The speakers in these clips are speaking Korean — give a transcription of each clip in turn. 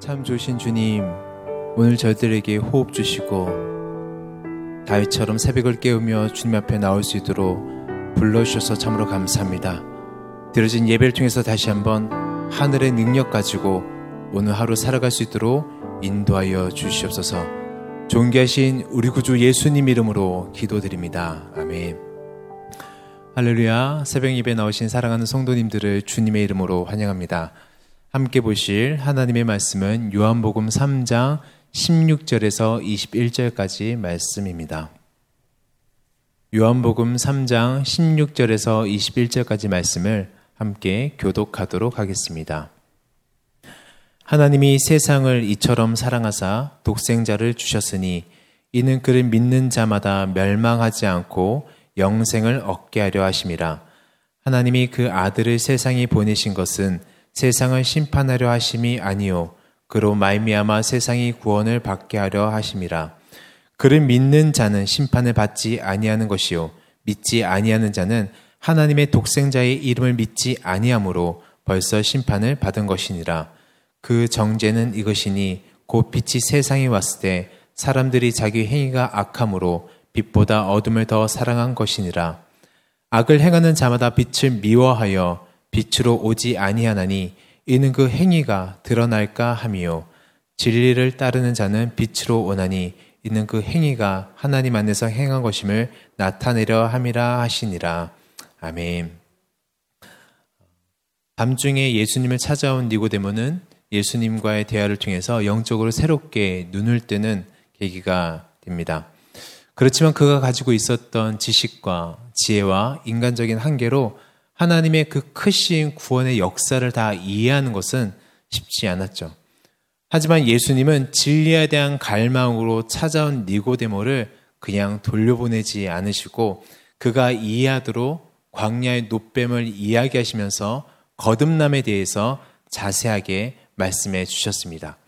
참 좋으신 주님, 오늘 저희들에게 호흡 주시고 다윗처럼 새벽을 깨우며 주님 앞에 나올 수 있도록 불러주셔서 참으로 감사합니다. 들어진 예배를 통해서 다시 한번 하늘의 능력 가지고 오늘 하루 살아갈 수 있도록 인도하여 주시옵소서. 존귀하신 우리 구주 예수님 이름으로 기도드립니다. 아멘. 할렐루야. 새벽 예배 나오신 사랑하는 성도님들을 주님의 이름으로 환영합니다. 함께 보실 하나님의 말씀은 요한복음 3장 16절에서 21절까지 말씀입니다. 요한복음 3장 16절에서 21절까지 말씀을 함께 교독하도록 하겠습니다. 하나님이 세상을 이처럼 사랑하사 독생자를 주셨으니 이는 그를 믿는 자마다 멸망하지 않고 영생을 얻게 하려 하심이라. 하나님이 그 아들을 세상에 보내신 것은 세상을 심판하려 하심이 아니요 그로 말미암아 세상이 구원을 받게 하려 하심이라. 그를 믿는 자는 심판을 받지 아니하는 것이요 믿지 아니하는 자는 하나님의 독생자의 이름을 믿지 아니하므로 벌써 심판을 받은 것이니라. 그 정죄는 이것이니 곧 빛이 세상에 왔을 때 사람들이 자기 행위가 악함으로 빛보다 어둠을 더 사랑한 것이니라. 악을 행하는 자마다 빛을 미워하여 빛으로 오지 아니하나니 이는 그 행위가 드러날까 함이요 진리를 따르는 자는 빛으로 오나니 이는 그 행위가 하나님 안에서 행한 것임을 나타내려 함이라 하시니라 아멘. 밤중에 예수님을 찾아온 니고데모는 예수님과의 대화를 통해서 영적으로 새롭게 눈을 뜨는 계기가 됩니다. 그렇지만 그가 가지고 있었던 지식과 지혜와 인간적인 한계로 하나님의 그 크신 구원의 역사를 다 이해하는 것은 쉽지 않았죠. 하지만 예수님은 진리에 대한 갈망으로 찾아온 니고데모를 그냥 돌려보내지 않으시고 그가 이해하도록 광야의 노뱀을 이야기하시면서 거듭남에 대해서 자세하게 말씀해 주셨습니다.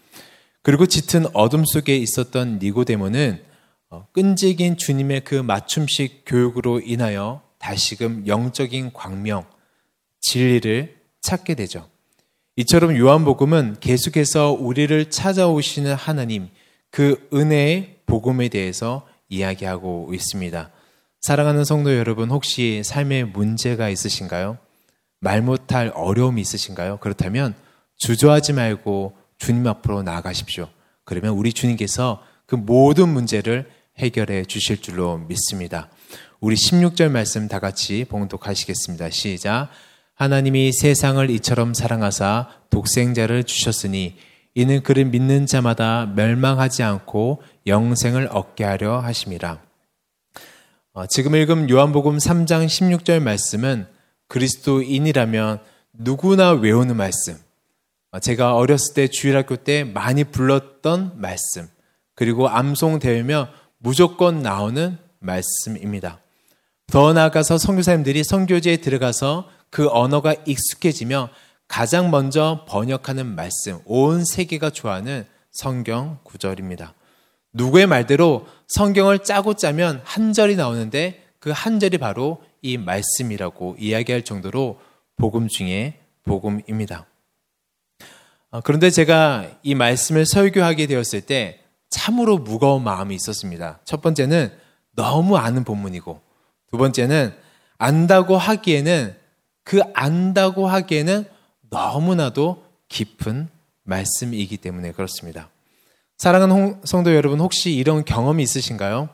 그리고 짙은 어둠 속에 있었던 니고데모는 어, 끈질긴 주님의 그 맞춤식 교육으로 인하여 다시금 영적인 광명, 진리를 찾게 되죠. 이처럼 요한복음은 계속해서 우리를 찾아오시는 하나님, 그 은혜의 복음에 대해서 이야기하고 있습니다. 사랑하는 성도 여러분, 혹시 삶에 문제가 있으신가요? 말 못할 어려움이 있으신가요? 그렇다면 주저하지 말고 주님 앞으로 나아가십시오. 그러면 우리 주님께서 그 모든 문제를 해결해 주실 줄로 믿습니다. 우리 16절 말씀 다 같이 봉독하시겠습니다. 시작. 하나님이 세상을 이처럼 사랑하사 독생자를 주셨으니 이는 그를 믿는 자마다 멸망하지 않고 영생을 얻게 하려 하심이라. 어, 지금 읽은 요한복음 3장 16절 말씀은 그리스도인이라면 누구나 외우는 말씀. 어, 제가 어렸을 때 주일학교 때 많이 불렀던 말씀. 그리고 암송되며 무조건 나오는 말씀입니다. 더 나아가서 선교사님들이 선교지에 들어가서 그 언어가 익숙해지며 가장 먼저 번역하는 말씀, 온 세계가 좋아하는 성경 구절입니다. 누구의 말대로 성경을 짜고 짜면 한 절이 나오는데 그 한 절이 바로 이 말씀이라고 이야기할 정도로 복음 중에 복음입니다. 어, 그런데 제가 이 말씀을 설교하게 되었을 때 참으로 무거운 마음이 있었습니다. 첫 번째는 너무 아는 본문이고, 두 번째는 안다고 하기에는 그 안다고 하기에는 너무나도 깊은 말씀이기 때문에 그렇습니다. 사랑하는 성도 여러분, 혹시 이런 경험이 있으신가요?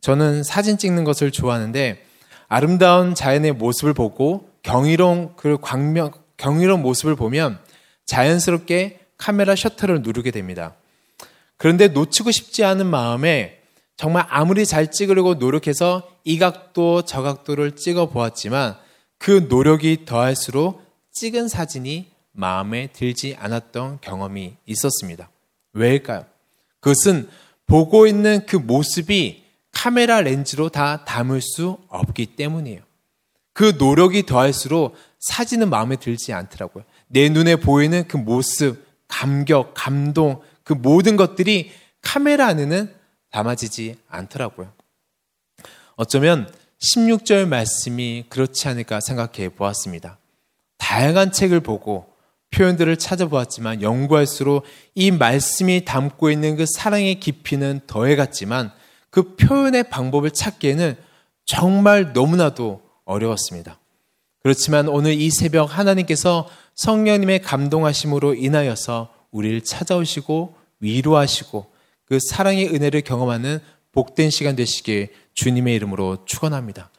저는 사진 찍는 것을 좋아하는데 아름다운 자연의 모습을 보고 경이로운 그 광명, 경이로운 모습을 보면 자연스럽게 카메라 셔터를 누르게 됩니다. 그런데 놓치고 싶지 않은 마음에 정말 아무리 잘 찍으려고 노력해서 이 각도 저 각도를 찍어 보았지만 그 노력이 더할수록 찍은 사진이 마음에 들지 않았던 경험이 있었습니다. 왜일까요? 그것은 보고 있는 그 모습이 카메라 렌즈로 다 담을 수 없기 때문이에요. 그 노력이 더할수록 사진은 마음에 들지 않더라고요. 내 눈에 보이는 그 모습, 감격, 감동, 그 모든 것들이 카메라 안에는 담아지지 않더라고요. 어쩌면 16절 말씀이 그렇지 않을까 생각해 보았습니다. 다양한 책을 보고 표현들을 찾아보았지만 연구할수록 이 말씀이 담고 있는 그 사랑의 깊이는 더해갔지만 그 표현의 방법을 찾기에는 정말 너무나도 어려웠습니다. 그렇지만 오늘 이 새벽 하나님께서 성령님의 감동하심으로 인하여서 우리를 찾아오시고 위로하시고 그 사랑의 은혜를 경험하는 복된 시간 되시길 주님의 이름으로 축원합니다.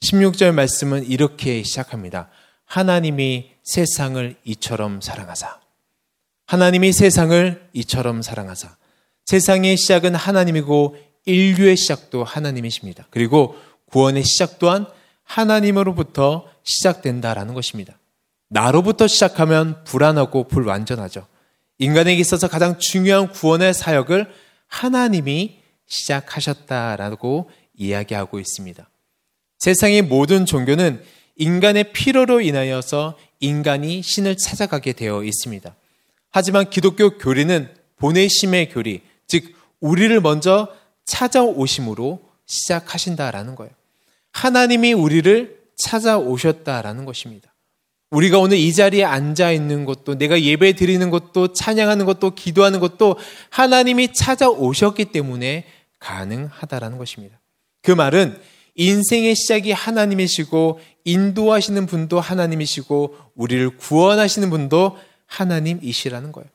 16절 말씀은 이렇게 시작합니다. 하나님이 세상을 이처럼 사랑하사. 하나님이 세상을 이처럼 사랑하사. 세상의 시작은 하나님이고 인류의 시작도 하나님이십니다. 그리고 구원의 시작 또한 하나님으로부터 시작된다라는 것입니다. 나로부터 시작하면 불안하고 불완전하죠. 인간에게 있어서 가장 중요한 구원의 사역을 하나님이 시작하셨다라고 이야기하고 있습니다. 세상의 모든 종교는 인간의 필요로 인하여서 인간이 신을 찾아가게 되어 있습니다. 하지만 기독교 교리는 보내심의 교리, 즉 우리를 먼저 찾아오심으로 시작하신다라는 거예요. 하나님이 우리를 찾아오셨다라는 것입니다. 우리가 오늘 이 자리에 앉아 있는 것도 내가 예배 드리는 것도 찬양하는 것도 기도하는 것도 하나님이 찾아오셨기 때문에 가능하다라는 것입니다. 그 말은 인생의 시작이 하나님이시고 인도하시는 분도 하나님이시고 우리를 구원하시는 분도 하나님이시라는 거예요.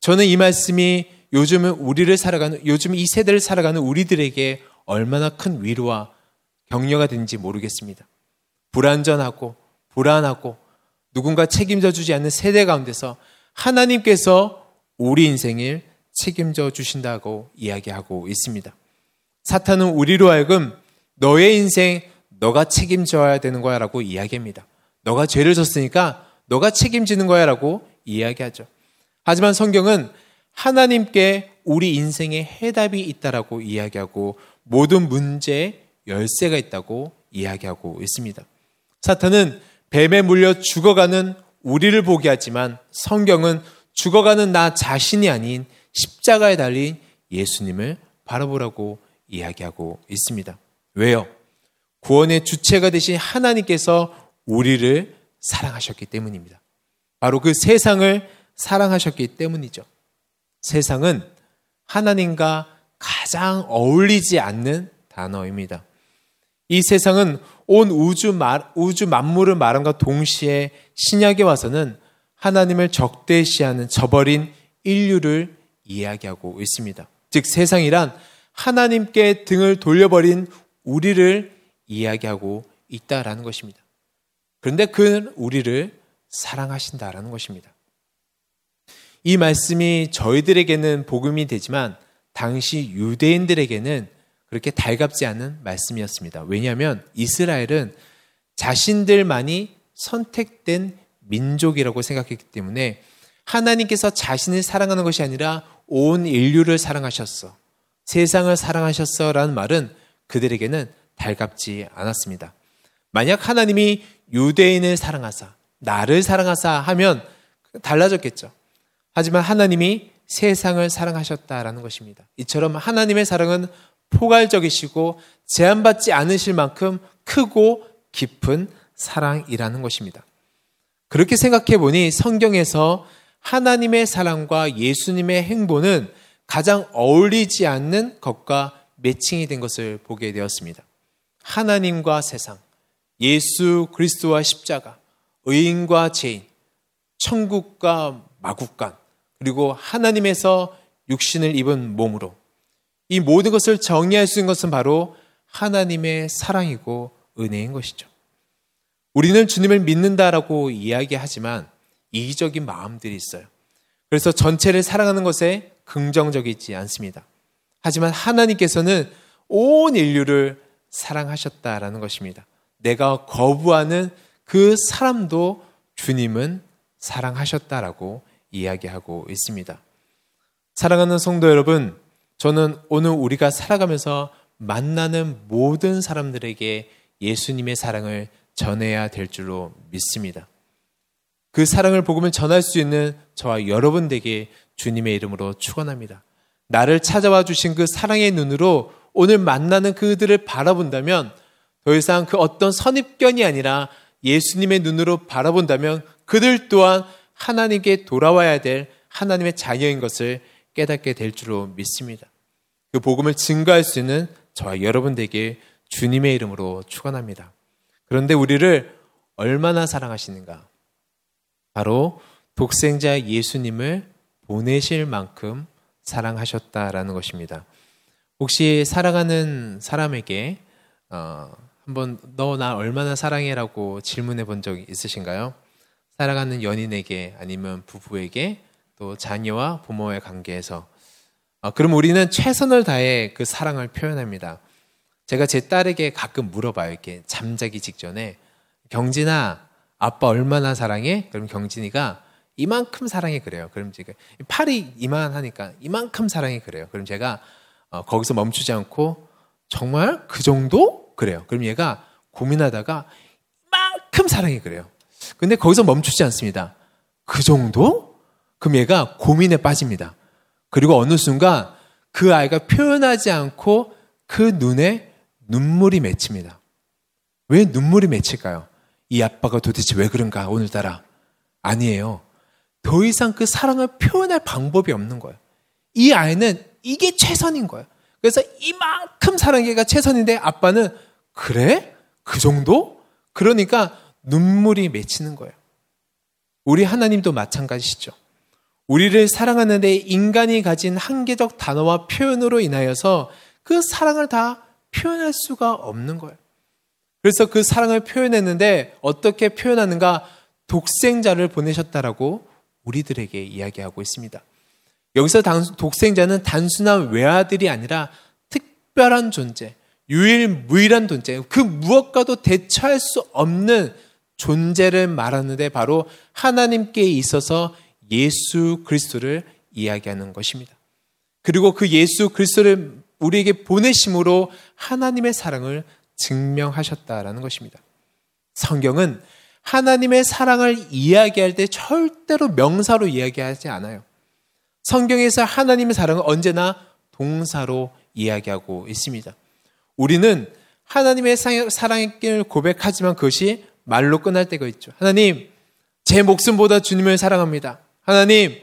저는 이 말씀이 요즘은 우리를 살아가는 요즘 이 세대를 살아가는 우리들에게 얼마나 큰 위로와 격려가 되는지 모르겠습니다. 불안전하고 불안하고 누군가 책임져 주지 않는 세대 가운데서 하나님께서 우리 인생을 책임져 주신다고 이야기하고 있습니다. 사탄은 우리로 하여금 너의 인생 너가 책임져야 되는 거야 라고 이야기합니다. 너가 죄를 졌으니까 너가 책임지는 거야 라고 이야기하죠. 하지만 성경은 하나님께 우리 인생에 해답이 있다라고 이야기하고 모든 문제에 열쇠가 있다고 이야기하고 있습니다. 사탄은 뱀에 물려 죽어가는 우리를 보게 하지만 성경은 죽어가는 나 자신이 아닌 십자가에 달린 예수님을 바라보라고 이야기하고 있습니다. 왜요? 구원의 주체가 되신 하나님께서 우리를 사랑하셨기 때문입니다. 바로 그 세상을 사랑하셨기 때문이죠. 세상은 하나님과 가장 어울리지 않는 단어입니다. 이 세상은 온 우주, 말, 우주 만물을 말함과 동시에 신약에 와서는 하나님을 적대시하는 저버린 인류를 이야기하고 있습니다. 즉 세상이란 하나님께 등을 돌려버린 우리를 이야기하고 있다라는 것입니다. 그런데 그 우리를 사랑하신다라는 것입니다. 이 말씀이 저희들에게는 복음이 되지만 당시 유대인들에게는 그렇게 달갑지 않은 말씀이었습니다. 왜냐하면 이스라엘은 자신들만이 선택된 민족이라고 생각했기 때문에 하나님께서 자신을 사랑하는 것이 아니라 온 인류를 사랑하셨어. 세상을 사랑하셨어. 라는 말은 그들에게는 달갑지 않았습니다. 만약 하나님이 유대인을 사랑하사, 나를 사랑하사 하면 달라졌겠죠. 하지만 하나님이 세상을 사랑하셨다라는 것입니다. 이처럼 하나님의 사랑은 포괄적이시고 제한받지 않으실 만큼 크고 깊은 사랑이라는 것입니다. 그렇게 생각해 보니 성경에서 하나님의 사랑과 예수님의 행보는 가장 어울리지 않는 것과 매칭이 된 것을 보게 되었습니다. 하나님과 세상, 예수 그리스도와 십자가, 의인과 죄인, 천국과 마국간, 그리고 하나님에서 육신을 입은 몸으로 이 모든 것을 정리할 수 있는 것은 바로 하나님의 사랑이고 은혜인 것이죠. 우리는 주님을 믿는다라고 이야기하지만 이기적인 마음들이 있어요. 그래서 전체를 사랑하는 것에 긍정적이지 않습니다. 하지만 하나님께서는 온 인류를 사랑하셨다라는 것입니다. 내가 거부하는 그 사람도 주님은 사랑하셨다라고 이야기하고 있습니다. 사랑하는 성도 여러분, 저는 오늘 우리가 살아가면서 만나는 모든 사람들에게 예수님의 사랑을 전해야 될 줄로 믿습니다. 그 사랑을 복음을 전할 수 있는 저와 여러분에게 주님의 이름으로 축원합니다. 나를 찾아와 주신 그 사랑의 눈으로 오늘 만나는 그들을 바라본다면 더 이상 그 어떤 선입견이 아니라 예수님의 눈으로 바라본다면 그들 또한 하나님께 돌아와야 될 하나님의 자녀인 것을 깨닫게 될 줄로 믿습니다. 그 복음을 증거할 수 있는 저와 여러분들에게 주님의 이름으로 축원합니다. 그런데 우리를 얼마나 사랑하시는가? 바로 독생자 예수님을 보내실 만큼 사랑하셨다라는 것입니다. 혹시 사랑하는 사람에게 어, 한번 너 나 얼마나 사랑해라고 질문해 본 적 있으신가요? 사랑하는 연인에게 아니면 부부에게 또 자녀와 부모의 관계에서 어, 그럼 우리는 최선을 다해 그 사랑을 표현합니다. 제가 제 딸에게 가끔 물어봐요. 이렇게 잠자기 직전에 경진아 아빠 얼마나 사랑해? 그럼 경진이가 이만큼 사랑해 그래요. 그럼 제가 팔이 이만하니까 이만큼 사랑해 그래요. 그럼 제가 어, 거기서 멈추지 않고 정말 그 정도 그래요. 그럼 얘가 고민하다가 이만큼 사랑해 그래요. 근데 거기서 멈추지 않습니다. 그 정도? 그럼 얘가 고민에 빠집니다. 그리고 어느 순간 그 아이가 표현하지 않고 그 눈에 눈물이 맺힙니다. 왜 눈물이 맺힐까요? 이 아빠가 도대체 왜 그런가, 오늘따라. 아니에요. 더 이상 그 사랑을 표현할 방법이 없는 거예요. 이 아이는 이게 최선인 거예요. 그래서 이만큼 사랑하기가 최선인데 아빠는 그래? 그 정도? 그러니까 눈물이 맺히는 거예요. 우리 하나님도 마찬가지시죠. 우리를 사랑하는데 인간이 가진 한계적 단어와 표현으로 인하여서 그 사랑을 다 표현할 수가 없는 거예요. 그래서 그 사랑을 표현했는데 어떻게 표현하는가 독생자를 보내셨다라고 우리들에게 이야기하고 있습니다. 여기서 독생자는 단순한 외아들이 아니라 특별한 존재, 유일무이한 존재, 그 무엇과도 대처할 수 없는 존재를 말하는데 바로 하나님께 있어서 예수 그리스도를 이야기하는 것입니다. 그리고 그 예수 그리스도를 우리에게 보내심으로 하나님의 사랑을 증명하셨다라는 것입니다. 성경은 하나님의 사랑을 이야기할 때 절대로 명사로 이야기하지 않아요. 성경에서 하나님의 사랑은 언제나 동사로 이야기하고 있습니다. 우리는 하나님의 사랑의 길을 고백하지만 그것이 말로 끝날 때가 있죠. 하나님, 제 목숨보다 주님을 사랑합니다. 하나님,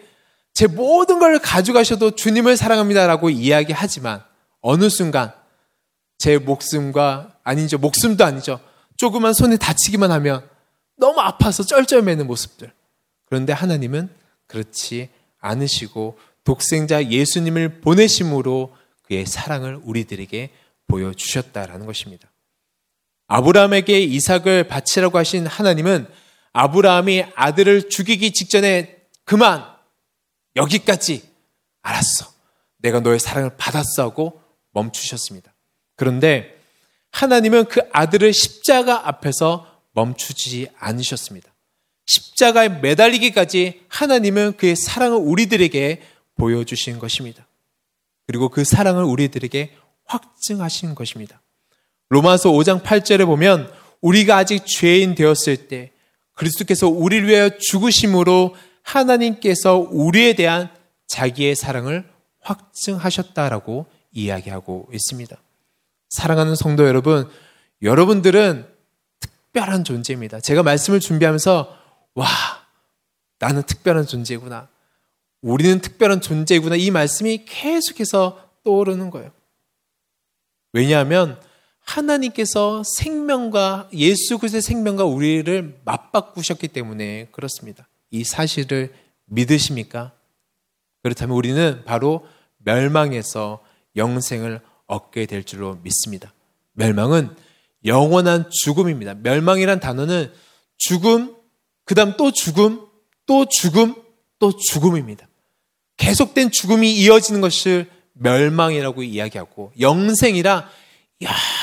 제 모든 걸 가져가셔도 주님을 사랑합니다라고 이야기하지만 어느 순간 제 목숨과 아니죠. 목숨도 아니죠. 조그만 손에 다치기만 하면 너무 아파서 쩔쩔매는 모습들. 그런데 하나님은 그렇지 않으시고 독생자 예수님을 보내심으로 그의 사랑을 우리들에게 보여주셨다라는 것입니다. 아브라함에게 이삭을 바치라고 하신 하나님은 아브라함이 아들을 죽이기 직전에 그만 여기까지 알았어. 내가 너의 사랑을 받았어 하고 멈추셨습니다. 그런데 하나님은 그 아들을 십자가 앞에서 멈추지 않으셨습니다. 십자가에 매달리기까지 하나님은 그의 사랑을 우리들에게 보여주신 것입니다. 그리고 그 사랑을 우리들에게 확증하신 것입니다. 로마서 5장 8절에 보면 우리가 아직 죄인 되었을 때 그리스도께서 우리를 위하여 죽으심으로 하나님께서 우리에 대한 자기의 사랑을 확증하셨다라고 이야기하고 있습니다. 사랑하는 성도 여러분, 여러분들은 특별한 존재입니다. 제가 말씀을 준비하면서 와, 나는 특별한 존재구나. 우리는 특별한 존재구나. 이 말씀이 계속해서 떠오르는 거예요. 왜냐하면 하나님께서 생명과 예수 그리스도의 생명과 우리를 맞바꾸셨기 때문에 그렇습니다. 이 사실을 믿으십니까? 그렇다면 우리는 바로 멸망에서 영생을 얻게 될 줄로 믿습니다. 멸망은 영원한 죽음입니다. 멸망이란 단어는 죽음, 그 다음 또 죽음, 또 죽음, 또 죽음입니다. 계속된 죽음이 이어지는 것을 멸망이라고 이야기하고 영생이라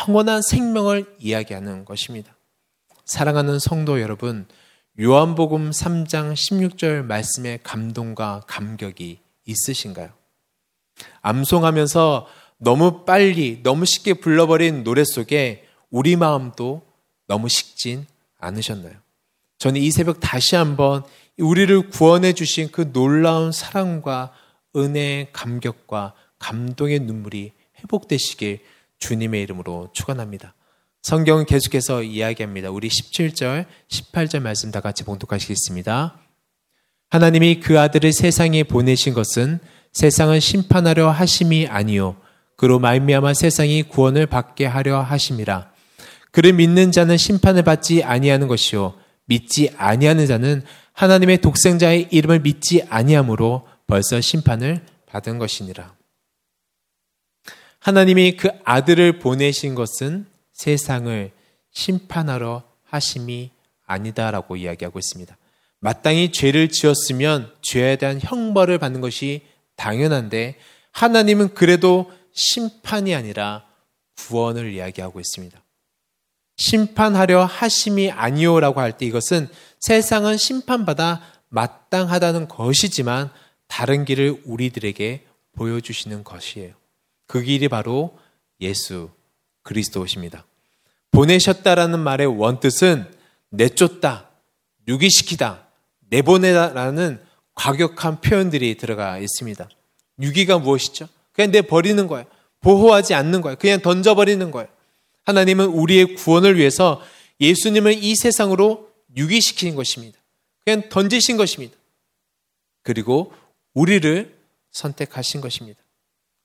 영원한 생명을 이야기하는 것입니다. 사랑하는 성도 여러분, 요한복음 3장 16절 말씀의 감동과 감격이 있으신가요? 암송하면서 너무 빨리, 너무 쉽게 불러버린 노래 속에 우리 마음도 너무 식진 않으셨나요? 저는 이 새벽 다시 한번 우리를 구원해 주신 그 놀라운 사랑과 은혜의 감격과 감동의 눈물이 회복되시길 주님의 이름으로 축원합니다. 성경은 계속해서 이야기합니다. 우리 17절, 18절 말씀 다 같이 봉독하시겠습니다. 하나님이 그 아들을 세상에 보내신 것은 세상을 심판하려 하심이 아니요 그로 말미암아 세상이 구원을 받게 하려 하심이라. 그를 믿는 자는 심판을 받지 아니하는 것이요 믿지 아니하는 자는 하나님의 독생자의 이름을 믿지 아니하므로 벌써 심판을 받은 것이니라. 하나님이 그 아들을 보내신 것은 세상을 심판하러 하심이 아니다라고 이야기하고 있습니다. 마땅히 죄를 지었으면 죄에 대한 형벌을 받는 것이 당연한데 하나님은 그래도 심판이 아니라 구원을 이야기하고 있습니다. 심판하려 하심이 아니오라고 할 때 이것은 세상은 심판받아 마땅하다는 것이지만 다른 길을 우리들에게 보여주시는 것이에요. 그 길이 바로 예수 그리스도십니다. 보내셨다라는 말의 원뜻은 내쫓다, 유기시키다, 내보내다라는 과격한 표현들이 들어가 있습니다. 유기가 무엇이죠? 그냥 내 버리는 거예요. 보호하지 않는 거예요. 그냥 던져버리는 거예요. 하나님은 우리의 구원을 위해서 예수님을 이 세상으로 유기시키는 것입니다. 그냥 던지신 것입니다. 그리고 우리를 선택하신 것입니다.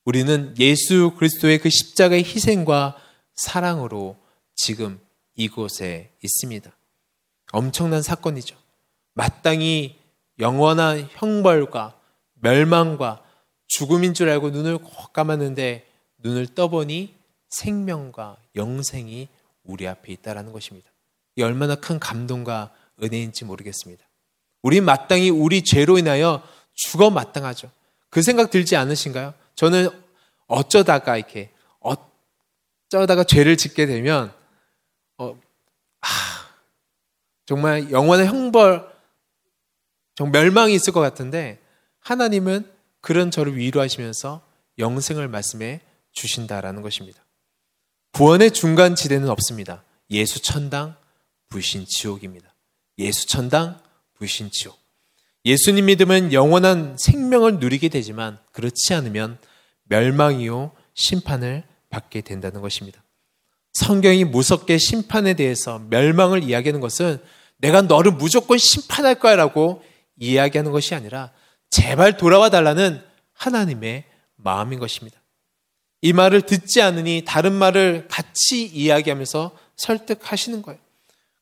우리는 예수 그리스도의 그 십자가의 희생과 사랑으로 지금 이곳에 있습니다. 엄청난 사건이죠. 마땅히 영원한 형벌과 멸망과 죽음인 줄 알고 눈을 꼭 감았는데 눈을 떠보니 생명과 영생이 우리 앞에 있다라는 것입니다. 이 얼마나 큰 감동과 은혜인지 모르겠습니다. 우리 마땅히 우리 죄로 인하여 죽어 마땅하죠. 그 생각 들지 않으신가요? 저는 어쩌다가 이렇게 어쩌다가 죄를 짓게 되면 어, 아, 정말 영원의 형벌, 정 멸망이 있을 것 같은데 하나님은 그런 저를 위로하시면서 영생을 말씀해 주신다라는 것입니다. 구원의 중간 지대는 없습니다. 예수 천당, 불신 지옥입니다. 예수 천당, 불신 지옥. 예수님 믿으면 영원한 생명을 누리게 되지만 그렇지 않으면 멸망이요 심판을 받게 된다는 것입니다. 성경이 무섭게 심판에 대해서 멸망을 이야기하는 것은 내가 너를 무조건 심판할 거야 라고 이야기하는 것이 아니라 제발 돌아와 달라는 하나님의 마음인 것입니다. 이 말을 듣지 않으니 다른 말을 같이 이야기하면서 설득하시는 거예요.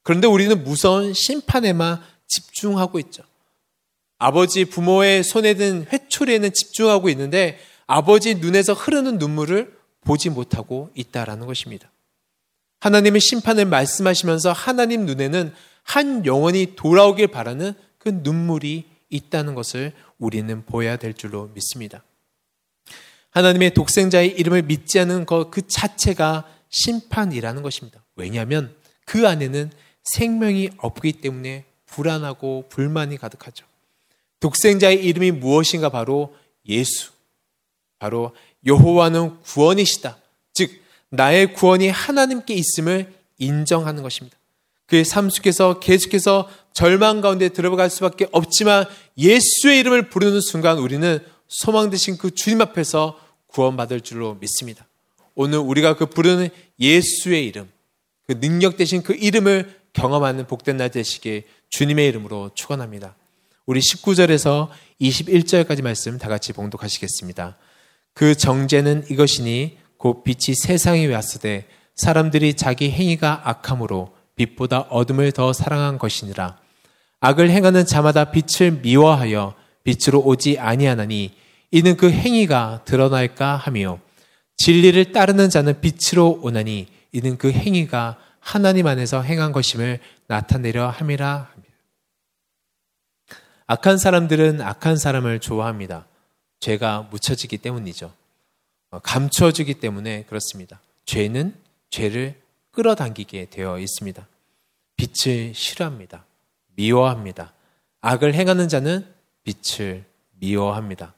그런데 우리는 무서운 심판에만 집중하고 있죠. 아버지 부모의 손에 든 회초리에는 집중하고 있는데 아버지 눈에서 흐르는 눈물을 보지 못하고 있다라는 것입니다. 하나님의 심판을 말씀하시면서 하나님 눈에는 한 영혼이 돌아오길 바라는 그 눈물이 있다는 것을 우리는 보여야 될 줄로 믿습니다. 하나님의 독생자의 이름을 믿지 않는 것그 자체가 심판이라는 것입니다. 왜냐하면 그 안에는 생명이 없기 때문에 불안하고 불만이 가득하죠. 독생자의 이름이 무엇인가 바로 예수. 바로 여호와는 구원이시다. 즉 나의 구원이 하나님께 있음을 인정하는 것입니다. 그의 삶 속에서 계속해서 절망 가운데 들어갈 수밖에 없지만 예수의 이름을 부르는 순간 우리는 소망 되신 그 주님 앞에서 구원받을 줄로 믿습니다. 오늘 우리가 그 부르는 예수의 이름, 그 능력 되신 그 이름을 경험하는 복된 날 되시길 주님의 이름으로 축원합니다. 우리 19절에서 21절까지 말씀 다 같이 봉독하시겠습니다. 그 정죄는 이것이니 곧 빛이 세상에 왔으되 사람들이 자기 행위가 악함으로 빛보다 어둠을 더 사랑한 것이니라. 악을 행하는 자마다 빛을 미워하여 빛으로 오지 아니하나니 이는 그 행위가 드러날까 하며 진리를 따르는 자는 빛으로 오나니 이는 그 행위가 하나님 안에서 행한 것임을 나타내려 함이라 합니다. 악한 사람들은 악한 사람을 좋아합니다. 죄가 묻혀지기 때문이죠. 어, 감춰지기 때문에 그렇습니다. 죄는 죄를 끌어당기게 되어 있습니다. 빛을 싫어합니다. 미워합니다. 악을 행하는 자는 빛을 미워합니다.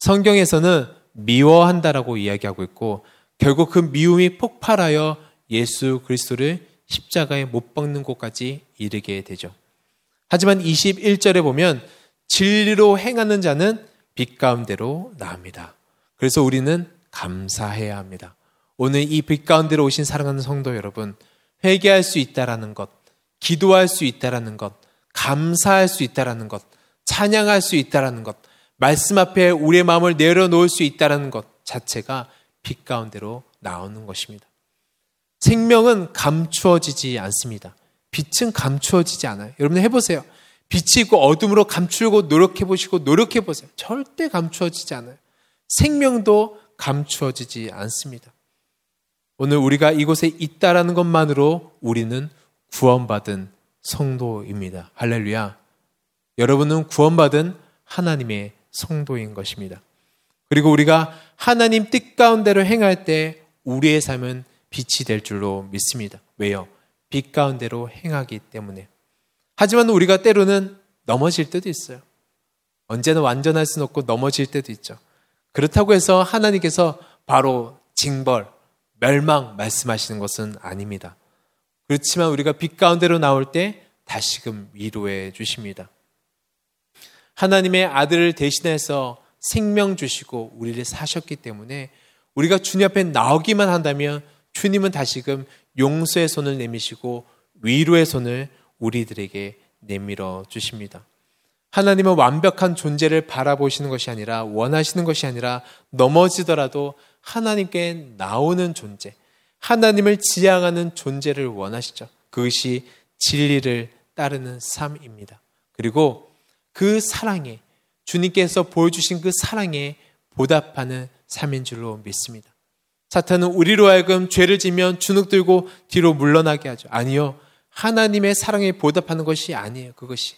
성경에서는 미워한다라고 이야기하고 있고 결국 그 미움이 폭발하여 예수 그리스도를 십자가에 못 박는 곳까지 이르게 되죠. 하지만 21절에 보면 진리로 행하는 자는 빛 가운데로 나옵니다. 그래서 우리는 감사해야 합니다. 오늘 이 빛 가운데로 오신 사랑하는 성도 여러분, 회개할 수 있다라는 것, 기도할 수 있다라는 것, 감사할 수 있다라는 것, 찬양할 수 있다라는 것, 말씀 앞에 우리의 마음을 내려놓을 수 있다라는 것 자체가 빛 가운데로 나오는 것입니다. 생명은 감추어지지 않습니다. 빛은 감추어지지 않아요. 여러분 해보세요. 빛이 있고 어둠으로 감추려고 노력해 보시고 노력해 보세요. 절대 감추어지지 않아요. 생명도 감추어지지 않습니다. 오늘 우리가 이곳에 있다라는 것만으로 우리는 구원받은 성도입니다. 할렐루야. 여러분은 구원받은 하나님의 성도인 것입니다. 그리고 우리가 하나님 뜻 가운데로 행할 때 우리의 삶은 빛이 될 줄로 믿습니다. 왜요? 빛 가운데로 행하기 때문에. 하지만 우리가 때로는 넘어질 때도 있어요. 언제나 완전할 수는 없고 넘어질 때도 있죠. 그렇다고 해서 하나님께서 바로 징벌, 멸망 말씀하시는 것은 아닙니다. 그렇지만 우리가 빛 가운데로 나올 때 다시금 위로해 주십니다. 하나님의 아들을 대신해서 생명 주시고 우리를 사셨기 때문에 우리가 주님 앞에 나오기만 한다면 주님은 다시금 용서의 손을 내미시고 위로의 손을 우리들에게 내밀어 주십니다. 하나님은 완벽한 존재를 바라보시는 것이 아니라 원하시는 것이 아니라 넘어지더라도 하나님께 나오는 존재, 하나님을 지향하는 존재를 원하시죠. 그것이 진리를 따르는 삶입니다. 그리고 그 사랑에 주님께서 보여주신 그 사랑에 보답하는 삶인 줄로 믿습니다. 사탄은 우리로 하여금 죄를 지면 주눅 들고 뒤로 물러나게 하죠. 아니요. 하나님의 사랑에 보답하는 것이 아니에요. 그것이.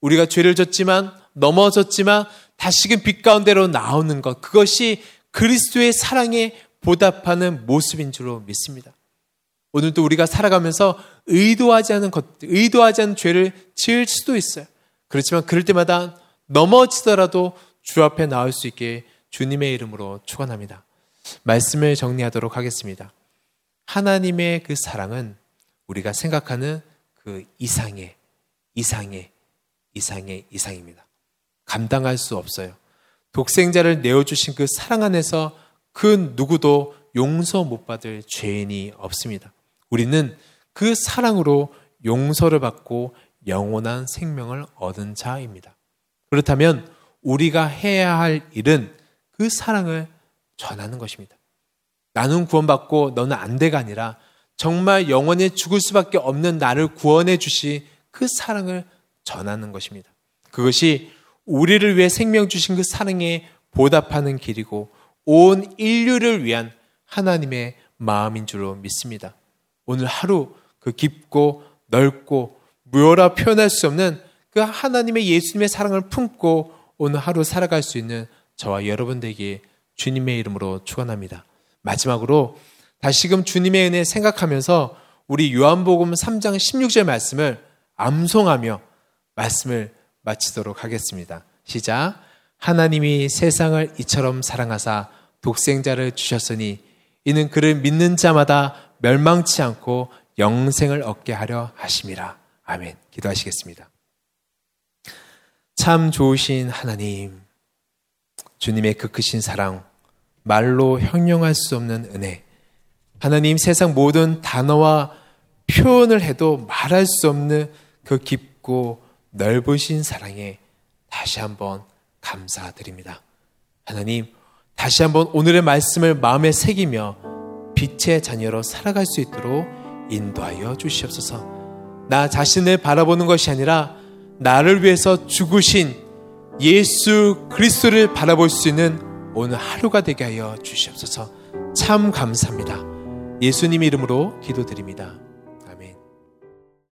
우리가 죄를 졌지만 넘어졌지만 다시금 빛 가운데로 나오는 것. 그것이 그리스도의 사랑에 보답하는 모습인 줄로 믿습니다. 오늘도 우리가 살아가면서 의도하지 않은 것, 의도하지 않은 죄를 지을 수도 있어요. 그렇지만 그럴 때마다 넘어지더라도 주 앞에 나올 수 있게 주님의 이름으로 축원합니다. 말씀을 정리하도록 하겠습니다. 하나님의 그 사랑은 우리가 생각하는 그 이상의 이상의 이상의 이상입니다. 감당할 수 없어요. 독생자를 내어주신 그 사랑 안에서 그 누구도 용서 못 받을 죄인이 없습니다. 우리는 그 사랑으로 용서를 받고 영원한 생명을 얻은 자입니다. 그렇다면 우리가 해야 할 일은 그 사랑을 전하는 것입니다. 나는 구원받고 너는 안 돼가 아니라 정말 영원히 죽을 수밖에 없는 나를 구원해 주시 그 사랑을 전하는 것입니다. 그것이 우리를 위해 생명 주신 그 사랑에 보답하는 길이고 온 인류를 위한 하나님의 마음인 줄로 믿습니다. 오늘 하루 그 깊고 넓고 무어라 표현할 수 없는 그 하나님의 예수님의 사랑을 품고 오늘 하루 살아갈 수 있는 저와 여러분들에게 주님의 이름으로 축원합니다. 마지막으로 다시금 주님의 은혜 생각하면서 우리 요한복음 3장 16절 말씀을 암송하며 말씀을 마치도록 하겠습니다. 시작. 하나님이 세상을 이처럼 사랑하사 독생자를 주셨으니 이는 그를 믿는 자마다 멸망치 않고 영생을 얻게 하려 하심이라. 아멘. 기도하시겠습니다. 참 좋으신 하나님, 주님의 그 크신 사랑, 말로 형용할 수 없는 은혜, 하나님 세상 모든 단어와 표현을 해도 말할 수 없는 그 깊고 넓으신 사랑에 다시 한번 감사드립니다. 하나님, 다시 한번 오늘의 말씀을 마음에 새기며 빛의 자녀로 살아갈 수 있도록 인도하여 주시옵소서. 나 자신을 바라보는 것이 아니라 나를 위해서 죽으신 예수 그리스도를 바라볼 수 있는 오늘 하루가 되게 하여 주시옵소서. 참 감사합니다. 예수님 이름으로 기도드립니다.